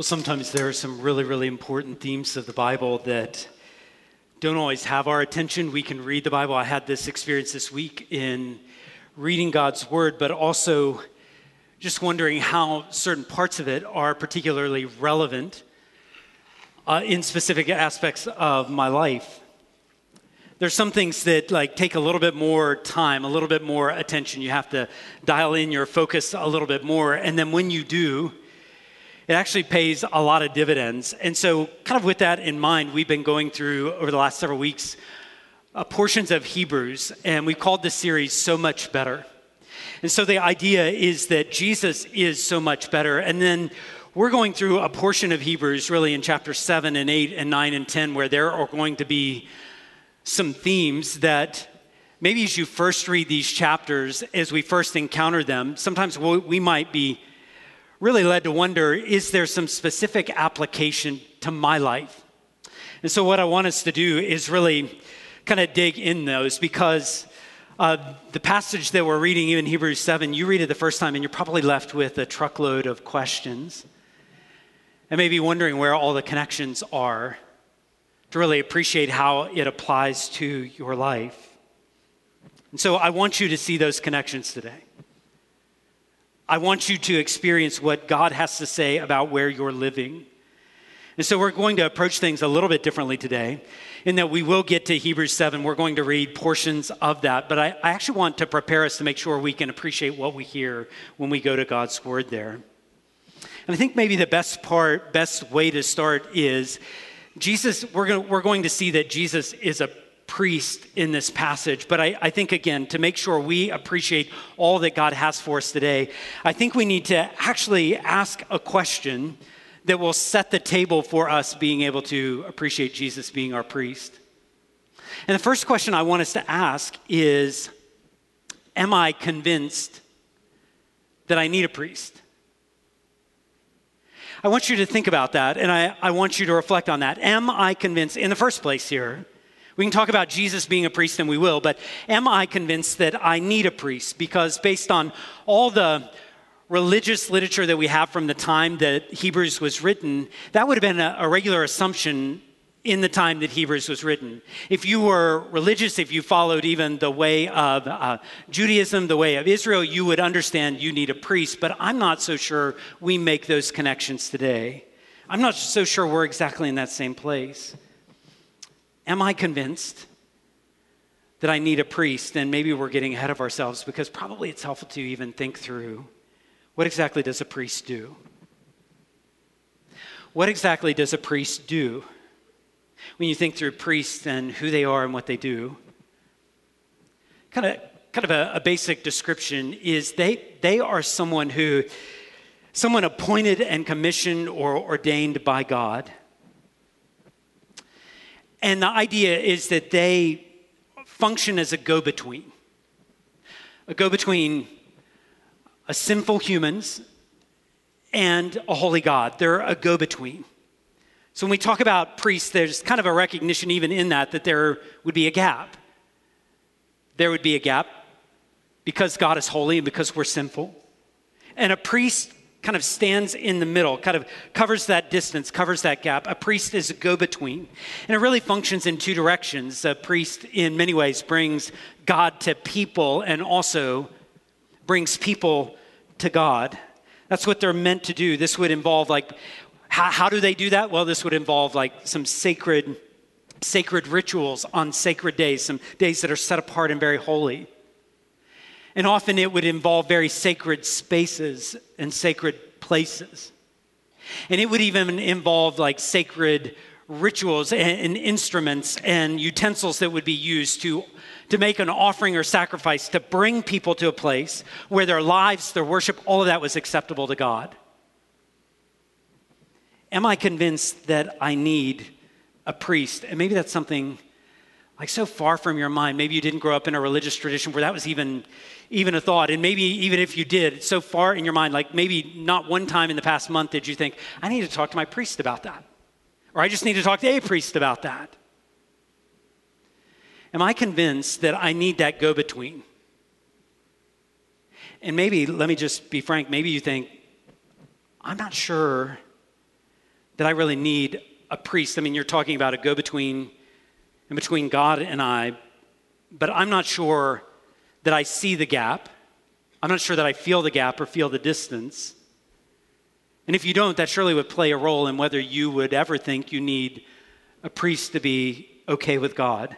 Well, sometimes there are some really, really important themes of the Bible that don't always have our attention. We can read the Bible. I had this experience this week in reading God's Word, but also just wondering how certain parts of it are particularly relevant uh, in specific aspects of my life. There's some things that like take a little bit more time, a little bit more attention. You have to dial in your focus a little bit more, and then when you do, it actually pays a lot of dividends. And so, kind of with that in mind, we've been going through over the last several weeks uh, portions of Hebrews, and we called this series So Much Better. And so, the idea is that Jesus is so much better. And then we're going through a portion of Hebrews, really in chapter 7 and 8 and 9 and 10, where there are going to be some themes that maybe as you first read these chapters, as we first encounter them, sometimes we might be really led to wonder is there some specific application to my life? And so, what I want us to do is really kind of dig in those because uh, the passage that we're reading in Hebrews 7, you read it the first time and you're probably left with a truckload of questions and maybe wondering where all the connections are to really appreciate how it applies to your life. And so, I want you to see those connections today. I want you to experience what God has to say about where you're living. And so we're going to approach things a little bit differently today, in that we will get to Hebrews 7. We're going to read portions of that, but I, I actually want to prepare us to make sure we can appreciate what we hear when we go to God's Word there. And I think maybe the best part, best way to start is Jesus, we're going, we're going to see that Jesus is a priest in this passage. But I, I, think, again, to make sure we appreciate all that God has for us today, I think we need to actually ask a question that will set the table for us being able to appreciate Jesus being our priest. And the first question I want us to ask is Am I convinced that I need a priest? I want you to think about that and I, I want you to reflect on that. Am I convinced, in the first place, here, we can talk about Jesus being a priest, and we will, but am I convinced that I need a priest? Because based on all the religious literature that we have from the time that Hebrews was written, that would have been a, a regular assumption in the time that Hebrews was written. If you were religious, if you followed even the way of uh, Judaism, the way of Israel, you would understand you need a priest. But I'm not so sure we make those connections today. I'm not so sure we're exactly in that same place. Am I convinced that I need a priest? And maybe we're getting ahead of ourselves because probably it's helpful to even think through what exactly does a priest do? What exactly does a priest do? When you think through priests and who they are and what they do, kind of, kind of a, a basic description is they, they are someone who, someone appointed and commissioned or ordained by God and the idea is that they function as a go between a go between a sinful humans and a holy God. They're a go between. So when we talk about priests, there's kind of a recognition even in that that there would be a gap. There would be a gap because God is holy and because we're sinful. And a priest kind of stands in the middle, kind of covers that distance, covers that gap. A priest is a go between. And it really functions in two directions. A priest, in many ways, brings God to people and also brings people to God. That's what they're meant to do. This would involve, like, how, how do they do that? Well, this would involve, like, some sacred. Sacred rituals on sacred days, some days that are set apart and very holy. And often it would involve very sacred spaces and sacred places. And it would even involve like sacred rituals and, and, instruments and utensils that would be used to, to make an offering or sacrifice to bring people to a place where their lives, their worship, all of that was acceptable to God. Am I convinced that I need a priest? And maybe that's something like so far from your mind. Maybe you didn't grow up in a religious tradition where that was even even a thought. And maybe even if you did, so far in your mind, like maybe not one time in the past month did you think, I need to talk to my priest about that. Or I just need to talk to a priest about that. Am I convinced that I need that go between? And maybe, let me just be frank, maybe you think, I'm not sure that I really need a priest. I mean, you're talking about a go between in between God and I, but I'm not sure that I see the gap. I'm not sure that I feel the gap or feel the distance. And if you don't, that surely would play a role in whether you would ever think you need a priest to be okay with God.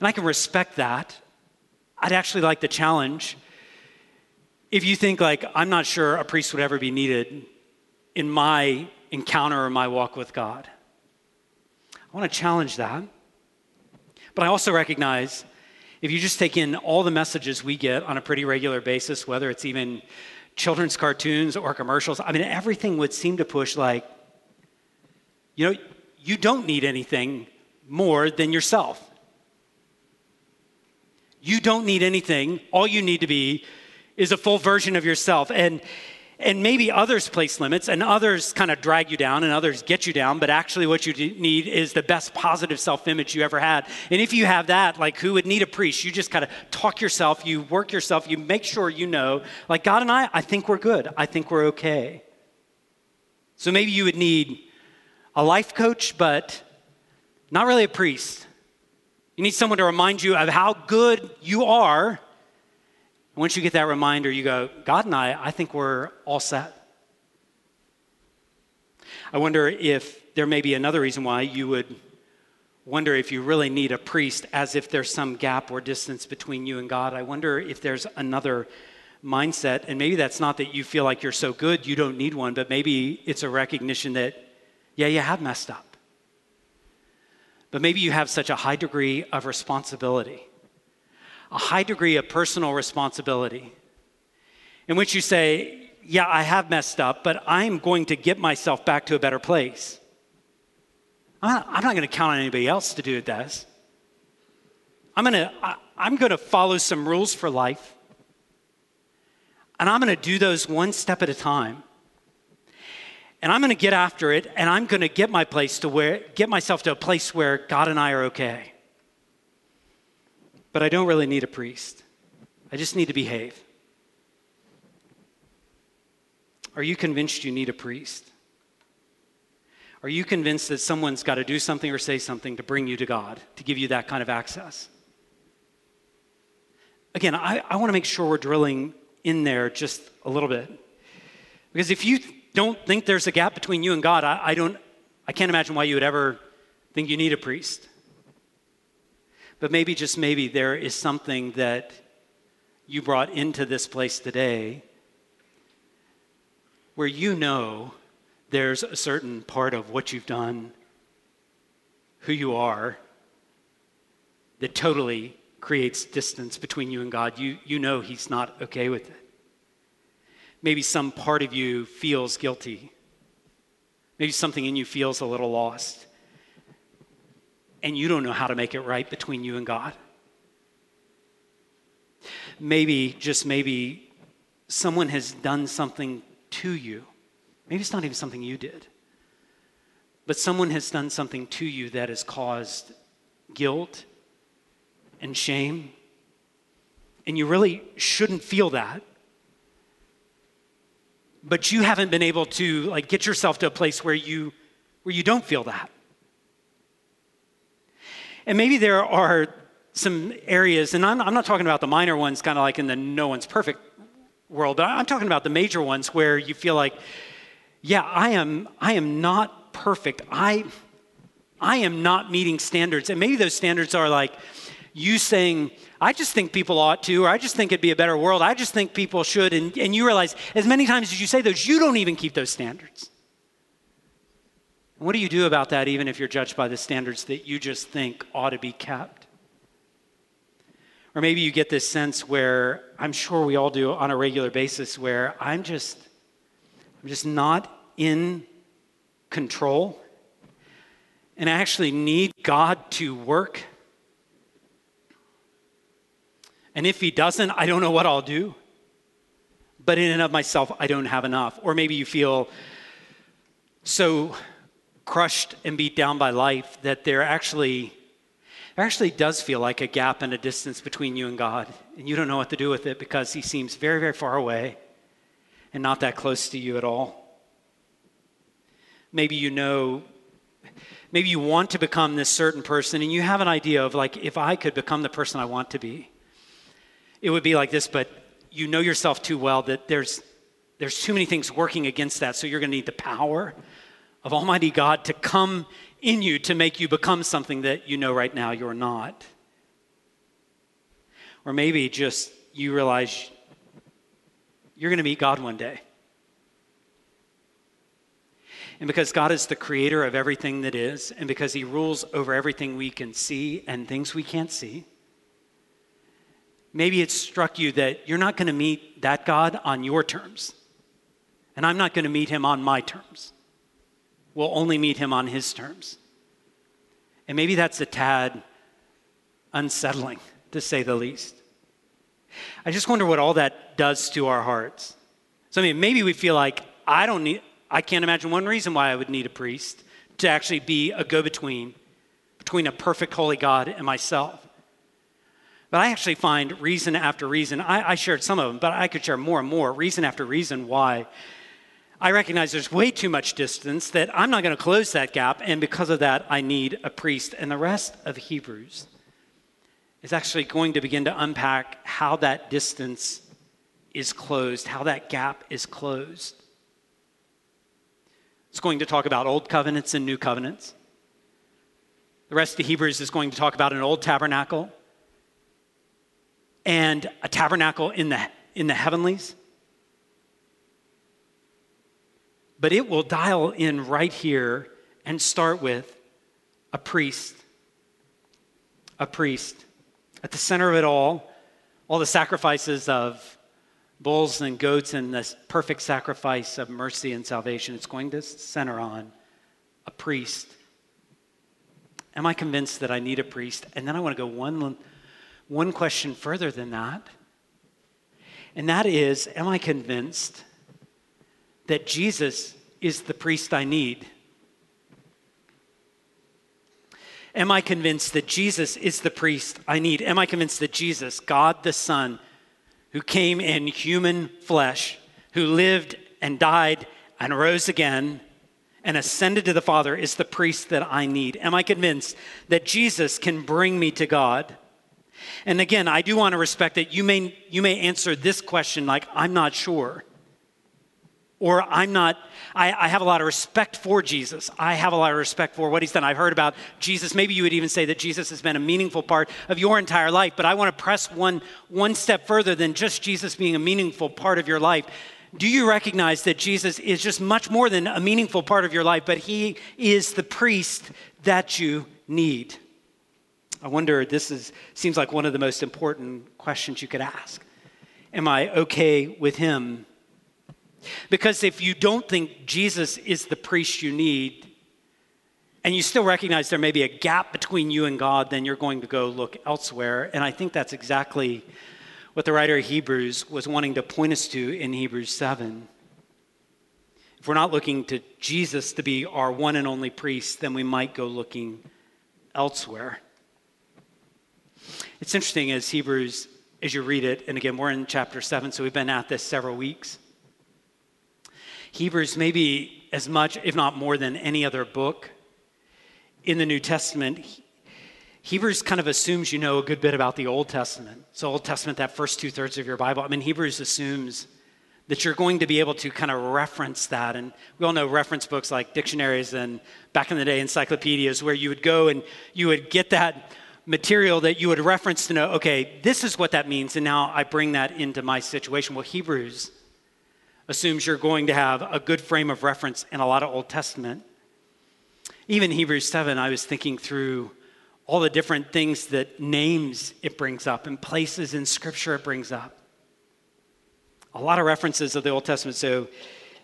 And I can respect that. I'd actually like the challenge if you think like I'm not sure a priest would ever be needed in my encounter or my walk with God. I want to challenge that. But I also recognize if you just take in all the messages we get on a pretty regular basis, whether it's even children's cartoons or commercials, I mean, everything would seem to push like, you know, you don't need anything more than yourself. You don't need anything. All you need to be is a full version of yourself. And and maybe others place limits and others kind of drag you down and others get you down, but actually what you need is the best positive self image you ever had. And if you have that, like who would need a priest? You just kind of talk yourself, you work yourself, you make sure you know, like God and I, I think we're good. I think we're okay. So maybe you would need a life coach, but not really a priest. You need someone to remind you of how good you are once you get that reminder, you go, God and I, I think we're all set. I wonder if there may be another reason why you would wonder if you really need a priest, as if there's some gap or distance between you and God. I wonder if there's another mindset, and maybe that's not that you feel like you're so good you don't need one, but maybe it's a recognition that, yeah, you have messed up. But maybe you have such a high degree of responsibility a high degree of personal responsibility in which you say, Yeah, I have messed up, but I'm going to get myself back to a better place. I'm not, going to count on anybody else to do this. I'm going to, I'm going to follow some rules for life. And I'm going to do those one step at a time. And I'm going to get after it, and I'm going to get my place to where, get myself to a place where God and I are okay but I don't really need a priest. I just need to behave. Are you convinced you need a priest? Are you convinced that someone's got to do something or say something to bring you to God, to give you that kind of access? Again, I, I want to make sure we're drilling in there just a little bit. Because if you don't think there's a gap between you and God, I, I don't, I can't imagine why you would ever think you need a priest. But maybe, just maybe, there is something that you brought into this place today where you know there's a certain part of what you've done, who you are, that totally creates distance between you and God. You, you know He's not okay with it. Maybe some part of you feels guilty. Maybe something in you feels a little lost and you don't know how to make it right between you and God. Maybe, just maybe, someone has done something to you. Maybe it's not even something you did, but someone has done something to you that has caused guilt and shame. And you really shouldn't feel that. But you haven't been able to like get yourself to a place where you where you don't feel that. And maybe there are some areas, and I'm, I'm not talking about the minor ones, kind of like in the no one's perfect world, but I'm talking about the major ones where you feel like, yeah, I am, I am not perfect. I, I am not meeting standards. And maybe those standards are like you saying, I just think people ought to, or I just think it'd be a better world. I just think people should. And, and you realize, as many times as you say those, you don't even keep those standards. What do you do about that, even if you're judged by the standards that you just think ought to be kept? Or maybe you get this sense where I'm sure we all do on a regular basis where I'm just I'm just not in control and I actually need God to work. And if he doesn't, I don't know what I'll do. But in and of myself, I don't have enough. Or maybe you feel so crushed and beat down by life that there actually there actually does feel like a gap and a distance between you and God. And you don't know what to do with it because he seems very, very far away and not that close to you at all. Maybe you know, maybe you want to become this certain person and you have an idea of like, if I could become the person I want to be, it would be like this, but you know yourself too well that there's, there's too many things working against that. So you're going to need the power of Almighty God to come in you to make you become something that you know right now you're not. Or maybe just you realize you're going to meet God one day. And because God is the creator of everything that is, and because He rules over everything we can see and things we can't see, maybe it struck you that you're not going to meet that God on your terms. And I'm not going to meet Him on my terms. We'll only meet Him on His terms. And maybe that's a tad unsettling, to say the least. I just wonder what all that does to our hearts. So, I mean, maybe we feel like I don't need, I can't imagine one reason why I would need a priest to actually be a go between between a perfect holy God and myself. But I actually find reason after reason, I, I, shared some of them, but I could share more and more, reason after reason why I recognize there's way too much distance, that I'm not going to close that gap, and because of that, I need a priest. And the rest of Hebrews is actually going to begin to unpack how that distance is closed, how that gap is closed. It's going to talk about old covenants and new covenants. The rest of Hebrews is going to talk about an old tabernacle and a tabernacle in the, in the heavenlies. But it will dial in right here and start with a priest. A priest. At the center of it all, all the sacrifices of bulls and goats and this perfect sacrifice of mercy and salvation, it's going to center on a priest. Am I convinced that I need a priest? And then I want to go one, one question further than that. And that is Am I convinced that Jesus is the priest I need? Am I convinced that Jesus is the priest I need? Am I convinced that Jesus, God the Son, who came in human flesh, who lived and died and rose again and ascended to the Father, is the priest that I need? Am I convinced that Jesus can bring me to God? And again, I do want to respect that you may, you may answer this question like, I'm not sure. Or I'm not, I, I, have a lot of respect for Jesus. I have a lot of respect for what he's done. I've heard about Jesus. Maybe you would even say that Jesus has been a meaningful part of your entire life, but I want to press one, one step further than just Jesus being a meaningful part of your life. Do you recognize that Jesus is just much more than a meaningful part of your life, but he is the priest that you need? I wonder, this is, seems like one of the most important questions you could ask. Am I okay with him because if you don't think Jesus is the priest you need, and you still recognize there may be a gap between you and God, then you're going to go look elsewhere. And I think that's exactly what the writer of Hebrews was wanting to point us to in Hebrews 7. If we're not looking to Jesus to be our one and only priest, then we might go looking elsewhere. It's interesting as Hebrews, as you read it, and again, we're in chapter 7, so we've been at this several weeks. Hebrews, maybe as much, if not more than any other book in the New Testament, Hebrews kind of assumes you know a good bit about the Old Testament. So, Old Testament, that first two thirds of your Bible. I mean, Hebrews assumes that you're going to be able to kind of reference that. And we all know reference books like dictionaries and back in the day, encyclopedias, where you would go and you would get that material that you would reference to know, okay, this is what that means. And now I bring that into my situation. Well, Hebrews assumes you're going to have a good frame of reference in a lot of Old Testament. Even Hebrews 7, I was thinking through all the different things that names it brings up and places in Scripture it brings up. A lot of references of the Old Testament. So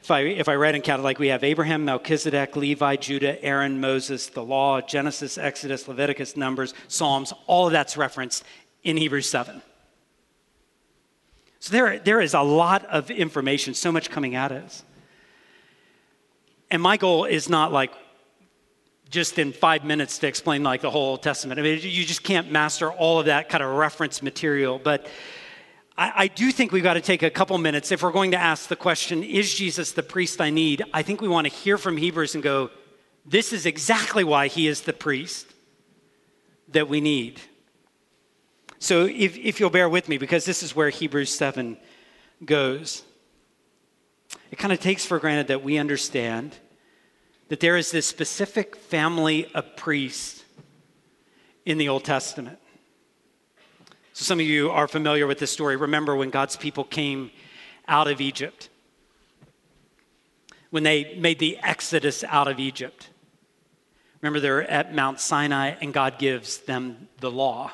if I, if I read and counted, like we have Abraham, Melchizedek, Levi, Judah, Aaron, Moses, the law, Genesis, Exodus, Leviticus, Numbers, Psalms, all of that's referenced in Hebrews 7. So there, there is a lot of information, so much coming at us. And my goal is not like just in five minutes to explain like the whole Old Testament. I mean, you just can't master all of that kind of reference material. But I, I do think we've got to take a couple minutes if we're going to ask the question, Is Jesus the priest I need? I think we want to hear from Hebrews and go, This is exactly why he is the priest that we need. So if, if you'll bear with me, because this is where Hebrews 7 goes, it kind of takes for granted that we understand that there is this specific family of priests in the Old Testament. So, some of you are familiar with this story. Remember when God's people came out of Egypt, when they made the exodus out of Egypt. Remember, they're at Mount Sinai, and God gives them the law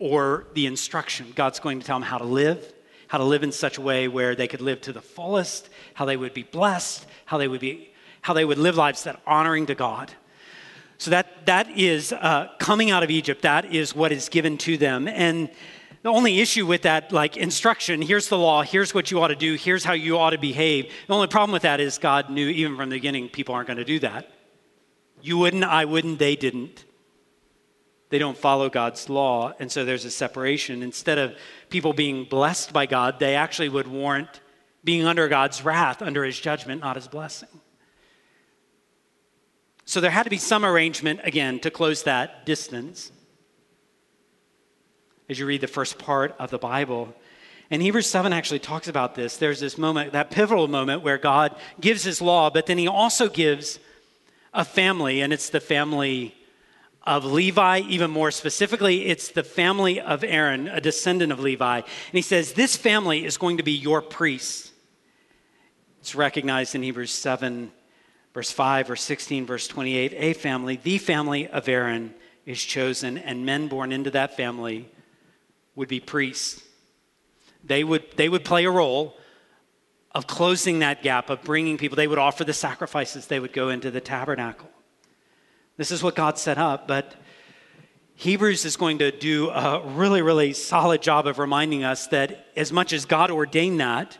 or the instruction. God's going to tell them how to live, how to live in such a way where they could live to the fullest, how they would be blessed, how they would be how they would live lives that honoring to God. So that, that is uh, coming out of Egypt. That is what is given to them. And the only issue with that, like instruction, here's the law, here's what you ought to do, here's how you ought to behave. The only problem with that is God knew even from the beginning people aren't going to do that. You wouldn't, I wouldn't, they didn't. They don't follow God's law, and so there's a separation. Instead of people being blessed by God, they actually would warrant being under God's wrath, under his judgment, not his blessing. So there had to be some arrangement, again, to close that distance as you read the first part of the Bible. And Hebrews 7 actually talks about this. There's this moment, that pivotal moment where God gives his law, but then he also gives a family, and it's the family of Levi, even more specifically, it's the family of Aaron, a descendant of Levi. And he says, This family is going to be your priests. It's recognized in Hebrews 7 Verse 5, verse 16, verse 28 a family, the family of Aaron is chosen, and men born into that family would be priests. They would, they would play a role of closing that gap, of bringing people. They would offer the sacrifices, they would go into the tabernacle. This is what God set up, but Hebrews is going to do a really, really solid job of reminding us that as much as God ordained that,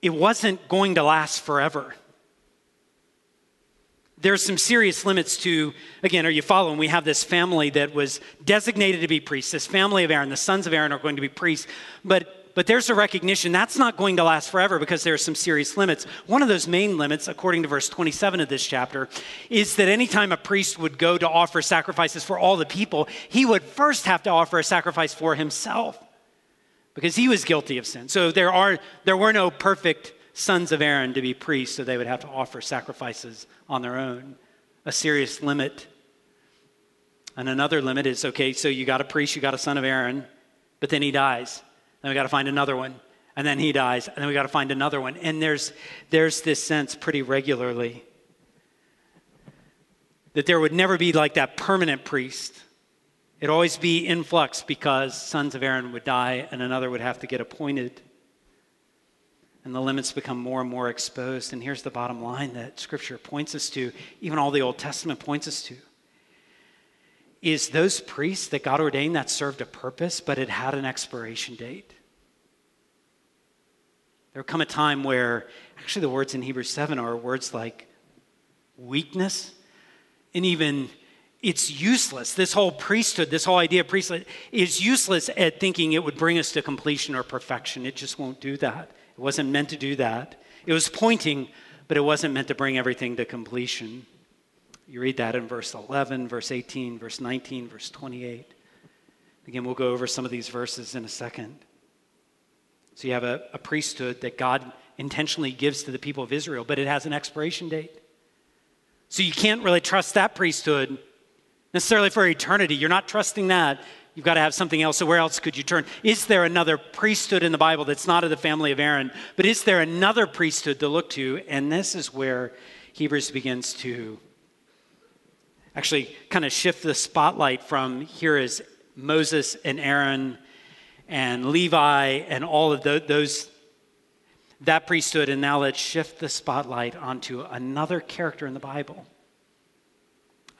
it wasn't going to last forever there's some serious limits to, again, are you following? We have this family that was designated to be priests. This family of Aaron, the sons of Aaron are going to be priests. But but there's a recognition that's not going to last forever because there are some serious limits. One of those main limits, according to verse 27 of this chapter, is that anytime a priest would go to offer sacrifices for all the people, he would first have to offer a sacrifice for himself because he was guilty of sin. So there, are, there were no perfect sons of Aaron to be priests, so they would have to offer sacrifices on their own. A serious limit. And another limit is okay, so you got a priest, you got a son of Aaron, but then he dies. Then we got to find another one. And then he dies, and then we got to find another one. And there's, there's this sense pretty regularly that there would never be like that permanent priest. It'd always be in flux because sons of Aaron would die and another would have to get appointed and the limits become more and more exposed. And here's the bottom line that Scripture points us to, even all the Old Testament points us to, is those priests that God ordained that served a purpose, but it had an expiration date. There would come a time where, actually, the words in Hebrews 7 are words like weakness and even it's useless. This whole priesthood, this whole idea of priesthood is useless at thinking it would bring us to completion or perfection. It just won't do that. It wasn't meant to do that. It was pointing, but it wasn't meant to bring everything to completion. You read that in verse 11, verse 18, verse 19, verse 28. Again, we'll go over some of these verses in a second. So you have a, a priesthood that God intentionally gives to the people of Israel, but it has an expiration date. So you can't really trust that priesthood necessarily for eternity. You're not trusting that You've got to have something else. So, where else could you turn? Is there another priesthood in the Bible that's not of the family of Aaron, but is there another priesthood to look to? And this is where Hebrews begins to actually kind of shift the spotlight from here is Moses and Aaron and Levi and all of those, that priesthood, and now let's shift the spotlight onto another character in the Bible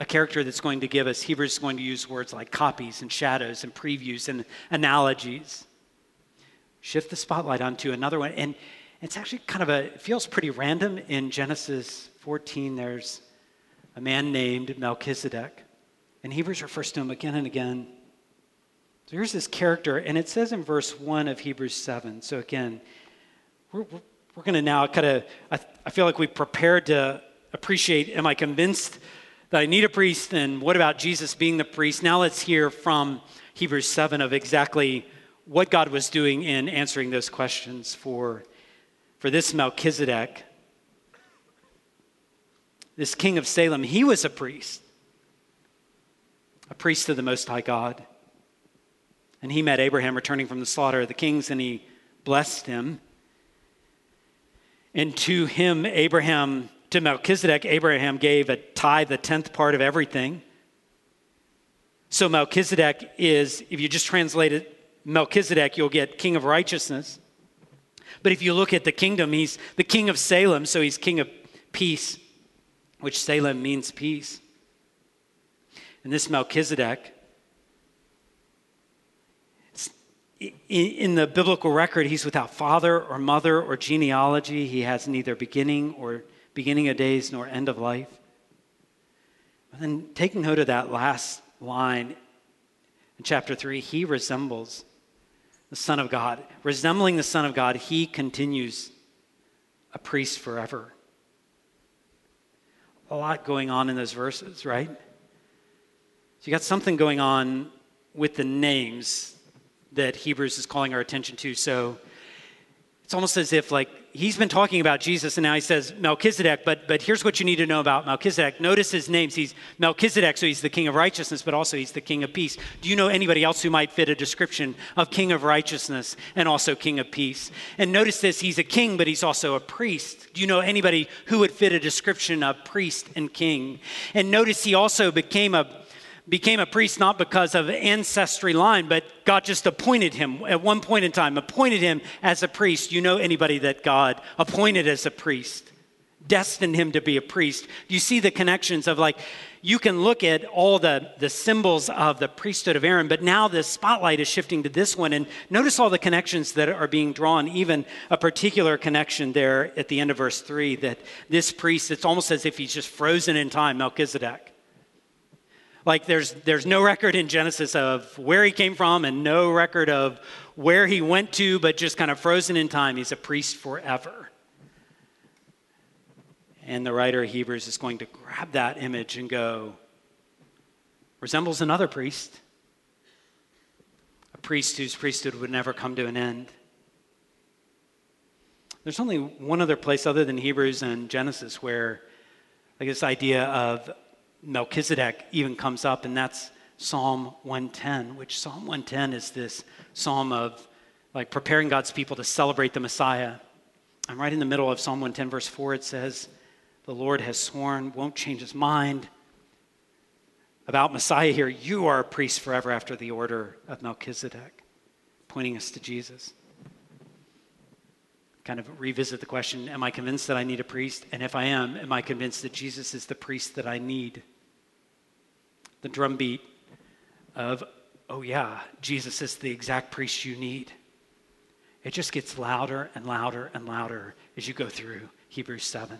a character that's going to give us, Hebrews is going to use words like copies and shadows and previews and analogies. Shift the spotlight onto another one. And it's actually kind of a, it feels pretty random. In Genesis 14, there's a man named Melchizedek. And Hebrews refers to him again and again. So here's this character, and it says in verse 1 of Hebrews 7. So again, we're, we're, going to now kind of, I, I feel like we prepared to appreciate, am I convinced that I need a priest? And what about Jesus being the priest? Now let's hear from Hebrews 7 of exactly what God was doing in answering those questions for, for this Melchizedek, this king of Salem. He was a priest, a priest of the Most High God. And he met Abraham returning from the slaughter of the kings, and he blessed him. And to him, Abraham, to Melchizedek, Abraham gave a tithe, the tenth part of everything. So Melchizedek is, if you just translate it, Melchizedek, you'll get king of righteousness. But if you look at the kingdom, he's the king of Salem, so he's king of peace, which Salem means peace. And this Melchizedek, in the biblical record, he's without father or mother or genealogy. He has neither beginning or beginning of days nor end of life. But then, taking note of that last line in chapter 3, he resembles the Son of God. Resembling the Son of God, he continues a priest forever. A lot going on in those verses, right? So you got something going on with the names that Hebrews is calling our attention to. So it's almost as if like he's been talking about Jesus and now he says Melchizedek, but but here's what you need to know about Melchizedek. Notice his names. He's Melchizedek, so he's the king of righteousness, but also he's the king of peace. Do you know anybody else who might fit a description of king of righteousness and also king of peace? And notice this, he's a king, but he's also a priest. Do you know anybody who would fit a description of priest and king? And notice he also became a became a priest not because of ancestry line, but God just appointed him at one point in time, appointed him as a priest. You know anybody that God appointed as a priest, destined him to be a priest. You see the connections of like, you can look at all the, the symbols of the priesthood of Aaron, but now the spotlight is shifting to this one. And notice all the connections that are being drawn, even a particular connection there at the end of verse 3 that this priest, it's almost as if he's just frozen in time, Melchizedek. Like there's, there's no record in Genesis of where he came from and no record of where he went to, but just kind of frozen in time. He's a priest forever. And the writer of Hebrews is going to grab that image and go, resembles another priest, a priest whose priesthood would never come to an end. There's only one other place other than Hebrews and Genesis where like this idea of Melchizedek even comes up, and that's Psalm 110, which Psalm 110 is this psalm of like preparing God's people to celebrate the Messiah. I'm right in the middle of Psalm 110, verse 4. It says, The Lord has sworn, won't change his mind. About Messiah here, you are a priest forever after the order of Melchizedek, pointing us to Jesus. Kind of revisit the question Am I convinced that I need a priest? And if I am, am I convinced that Jesus is the priest that I need? the drumbeat of, oh yeah, Jesus is the exact priest you need. It just gets louder and louder and louder as you go through Hebrews 7.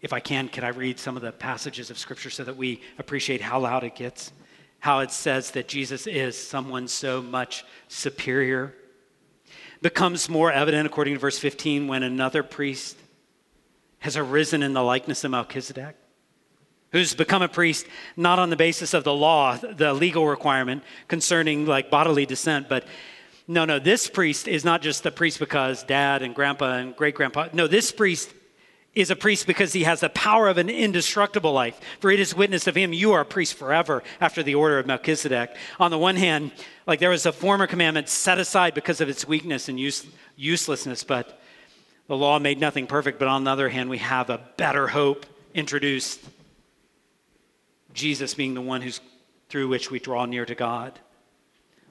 If I can, can I read some of the passages of Scripture so that we appreciate how loud it gets? How it says that Jesus is someone so much superior. Becomes more evident, according to verse 15, when another priest has arisen in the likeness of Melchizedek who's become a priest not on the basis of the law, the legal requirement concerning like bodily descent, but no, no, this priest is not just the priest because dad and grandpa and great grandpa. No, this priest is a priest because he has the power of an indestructible life. For it is witness of him, you are a priest forever after the order of Melchizedek. On the one hand, like there was a former commandment set aside because of its weakness and use, uselessness, but the law made nothing perfect. But on the other hand, we have a better hope introduced Jesus being the one who's through which we draw near to God.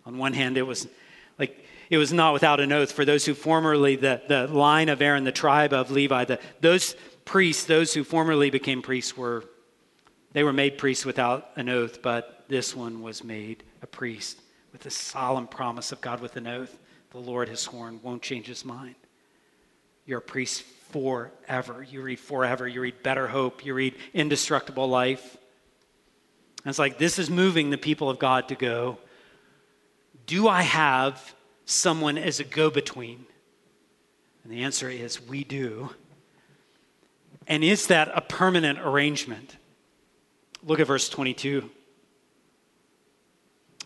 On one hand, it was it was not without an oath for those who formerly the, the line of Aaron, the tribe of Levi, the, those priests, those who formerly became priests were they were made priests without an oath, but this one was made a priest with the solemn promise of God with an oath. The Lord has sworn, won't change his mind. You're a priest forever. You read forever, you read better hope, you read indestructible life. And it's like this is moving the people of God to go, Do I have someone as a go between? And the answer is we do. And is that a permanent arrangement? Look at verse 22.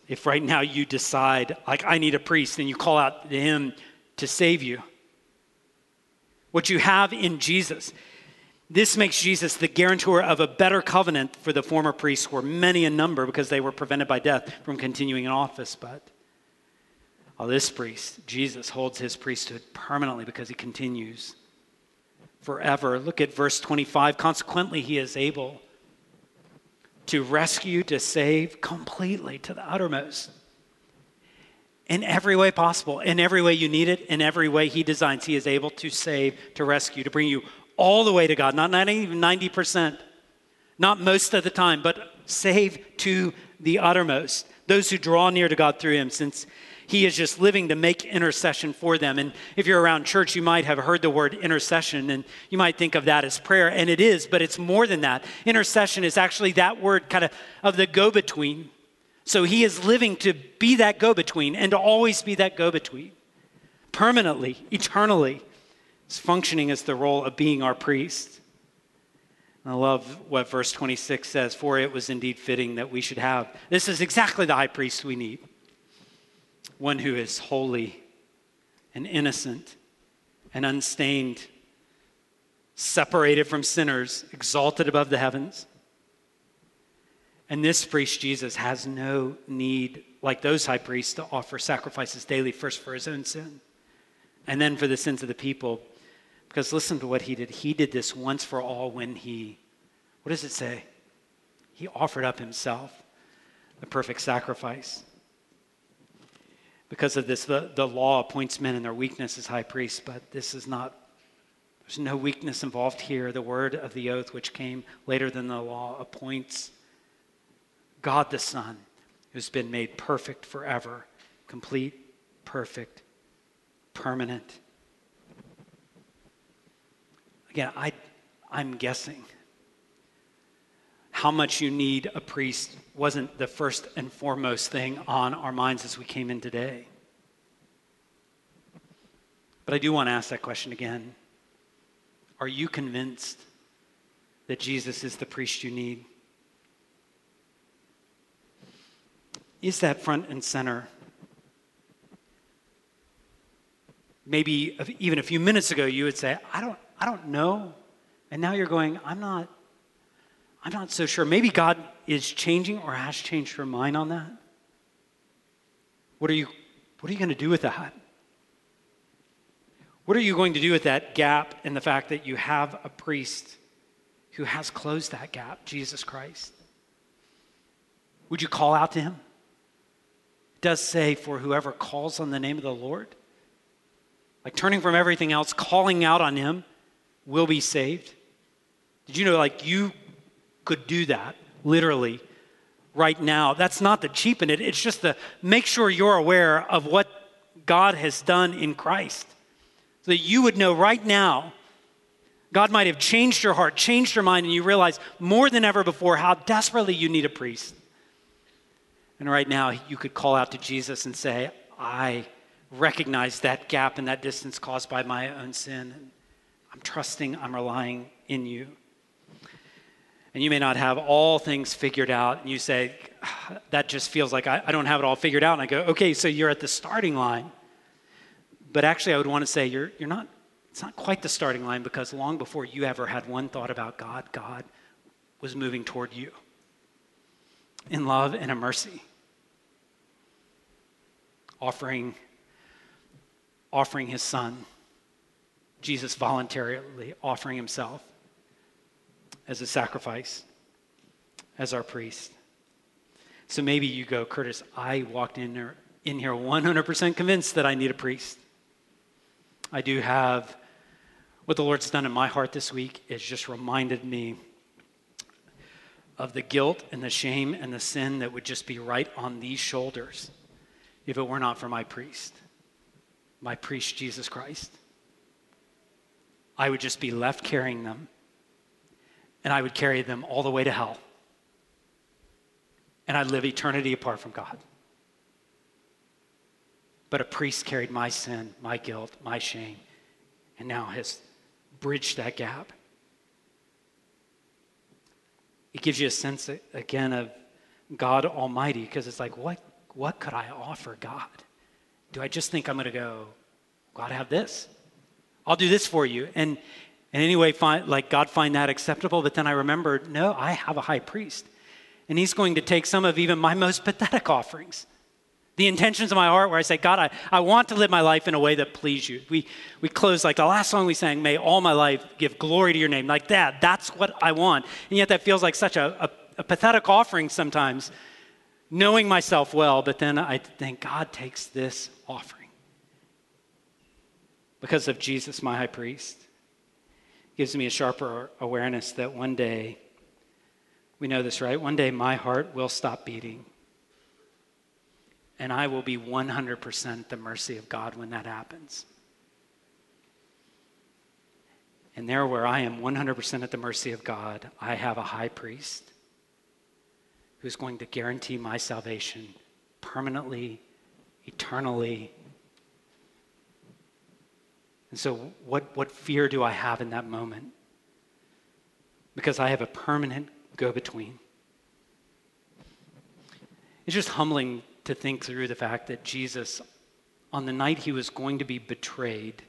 If right now you decide, like, I need a priest, and you call out to him to save you. What you have in Jesus, this makes Jesus the guarantor of a better covenant for the former priests, who were many in number because they were prevented by death from continuing in office. But well, this priest, Jesus, holds his priesthood permanently because he continues forever. Look at verse 25. Consequently, he is able to rescue, to save completely to the uttermost. In every way possible, in every way you need it, in every way he designs, he is able to save, to rescue, to bring you all the way to God, not, not even 90%, not most of the time, but save to the uttermost. Those who draw near to God through him, since he is just living to make intercession for them. And if you're around church, you might have heard the word intercession, and you might think of that as prayer, and it is, but it's more than that. Intercession is actually that word kind of of the go between. So he is living to be that go between and to always be that go between, permanently, eternally. It's functioning as the role of being our priest. I love what verse 26 says, for it was indeed fitting that we should have. This is exactly the high priest we need one who is holy and innocent and unstained, separated from sinners, exalted above the heavens. And this priest, Jesus, has no need, like those high priests, to offer sacrifices daily, first for his own sin and then for the sins of the people. Because listen to what he did. He did this once for all when he, what does it say? He offered up himself, the perfect sacrifice. Because of this, the, the law appoints men in their weakness as high priests, but this is not, there's no weakness involved here. The word of the oath, which came later than the law, appoints God the Son, who's been made perfect forever, complete, perfect, permanent. Again, I, I'm guessing how much you need a priest wasn't the first and foremost thing on our minds as we came in today. But I do want to ask that question again. Are you convinced that Jesus is the priest you need? Is that front and center? Maybe even a few minutes ago you would say, I don't, I don't know. And now you're going, I'm not I'm not so sure. Maybe God is changing or has changed your mind on that. What are you, what are you going to do with that? What are you going to do with that gap and the fact that you have a priest who has closed that gap, Jesus Christ? Would you call out to him? It does say, for whoever calls on the name of the Lord, like turning from everything else, calling out on him, will be saved. Did you know, like, you could do that, literally, right now. That's not to cheapen it, it's just to make sure you're aware of what God has done in Christ. So that you would know right now, God might have changed your heart, changed your mind, and you realize more than ever before how desperately you need a priest. And right now, you could call out to Jesus and say, I recognize that gap and that distance caused by my own sin. I'm trusting, I'm relying in you and you may not have all things figured out, and you say, ah, that just feels like I, I, don't have it all figured out. And I go, okay, so you're at the starting line. But actually, I would want to say, you're, you're not, it's not quite the starting line because long before you ever had one thought about God, God was moving toward you in love and in mercy, offering, offering his son, Jesus voluntarily offering himself as a sacrifice, as our priest. So maybe you go, Curtis, I walked in in here 100% convinced that I need a priest. I do have what the Lord's done in my heart this week is just reminded me of the guilt and the shame and the sin that would just be right on these shoulders if it were not for my priest, my priest, Jesus Christ. I would just be left carrying them and I would carry them all the way to hell. And I'd live eternity apart from God. but a priest carried my sin, my guilt, my shame, and now has bridged that gap. It gives you a sense, again, of God Almighty, because it's like, what, what could I offer God? Do I just think I'm going to go, God, have this? I'll do this for you. And, and anyway, find, like God find that acceptable. But then I remembered, no, I have a high priest. And he's going to take some of even my most pathetic offerings. The intentions of my heart where I say, God, I, I want to live my life in a way that please you. We, we close like the last song we sang, May all my life give glory to your name. Like that, that's what I want. And yet that feels like such a, a, a pathetic offering sometimes, knowing myself well. But then I think God takes this offering because of Jesus, my high priest. Gives me a sharper awareness that one day, we know this, right? One day my heart will stop beating and I will be 100% the mercy of God when that happens. And there, where I am 100% at the mercy of God, I have a high priest who's going to guarantee my salvation permanently, eternally. And so, what, what fear do I have in that moment? Because I have a permanent go between. It's just humbling to think through the fact that Jesus, on the night he was going to be betrayed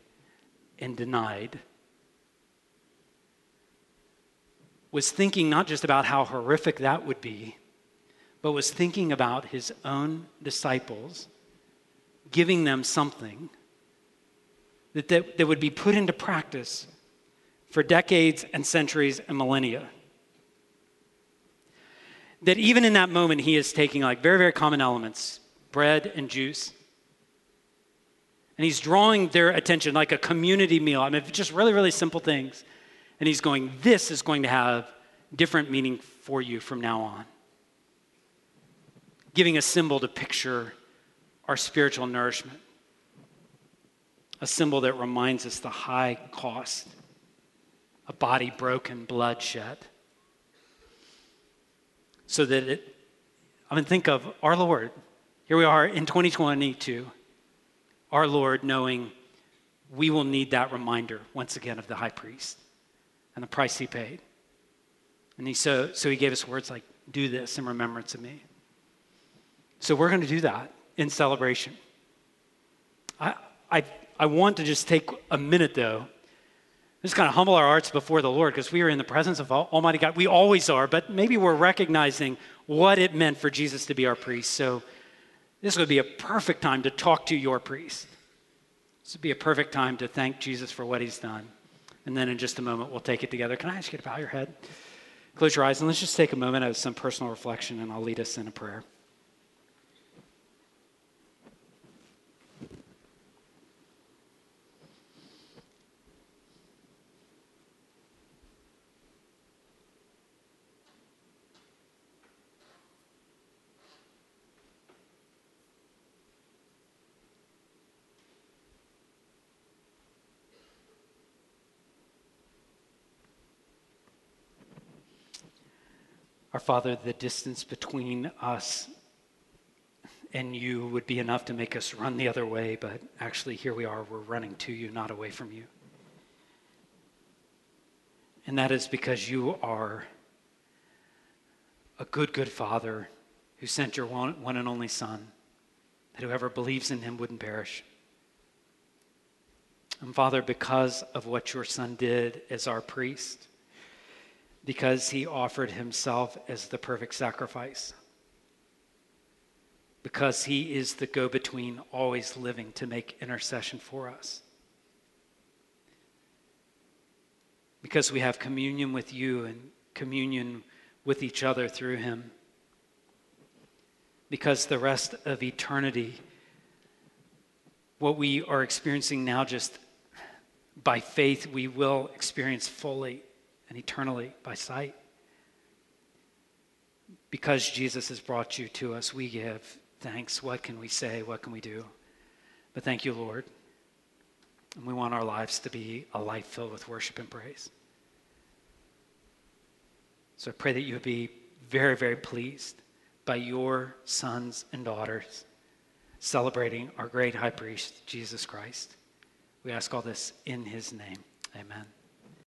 and denied, was thinking not just about how horrific that would be, but was thinking about his own disciples, giving them something that, that, that would be put into practice for decades and centuries and millennia that even in that moment, he is taking like very, very common elements bread and juice. And he's drawing their attention like a community meal. I mean, just really, really simple things. And he's going, This is going to have different meaning for you from now on. Giving a symbol to picture our spiritual nourishment, a symbol that reminds us the high cost, a body broken, bloodshed. so that it, I mean, think of our Lord. Here we are in 2022, our Lord knowing we will need that reminder once again of the high priest and the price he paid. And he so, so he gave us words like, do this in remembrance of me. So we're going to do that in celebration. I, I, I want to just take a minute though just kind of humble our hearts before the Lord because we are in the presence of Almighty God. We always are, but maybe we're recognizing what it meant for Jesus to be our priest. So this would be a perfect time to talk to your priest. This would be a perfect time to thank Jesus for what he's done. And then in just a moment, we'll take it together. Can I ask you to bow your head? Close your eyes and let's just take a moment of some personal reflection, and I'll lead us in a prayer. Our Father, the distance between us and you would be enough to make us run the other way, but actually, here we are. We're running to you, not away from you. And that is because you are a good, good Father who sent your one, one and only Son, that whoever believes in him wouldn't perish. And Father, because of what your Son did as our priest, because he offered himself as the perfect sacrifice. Because he is the go between, always living to make intercession for us. Because we have communion with you and communion with each other through him. Because the rest of eternity, what we are experiencing now, just by faith, we will experience fully and eternally by sight. Because Jesus has brought you to us, we give thanks. What can we say? What can we do? But thank you, Lord. And we want our lives to be a life filled with worship and praise. So I pray that you would be very, very pleased by your sons and daughters celebrating our great high priest, Jesus Christ. We ask all this in his name. Amen.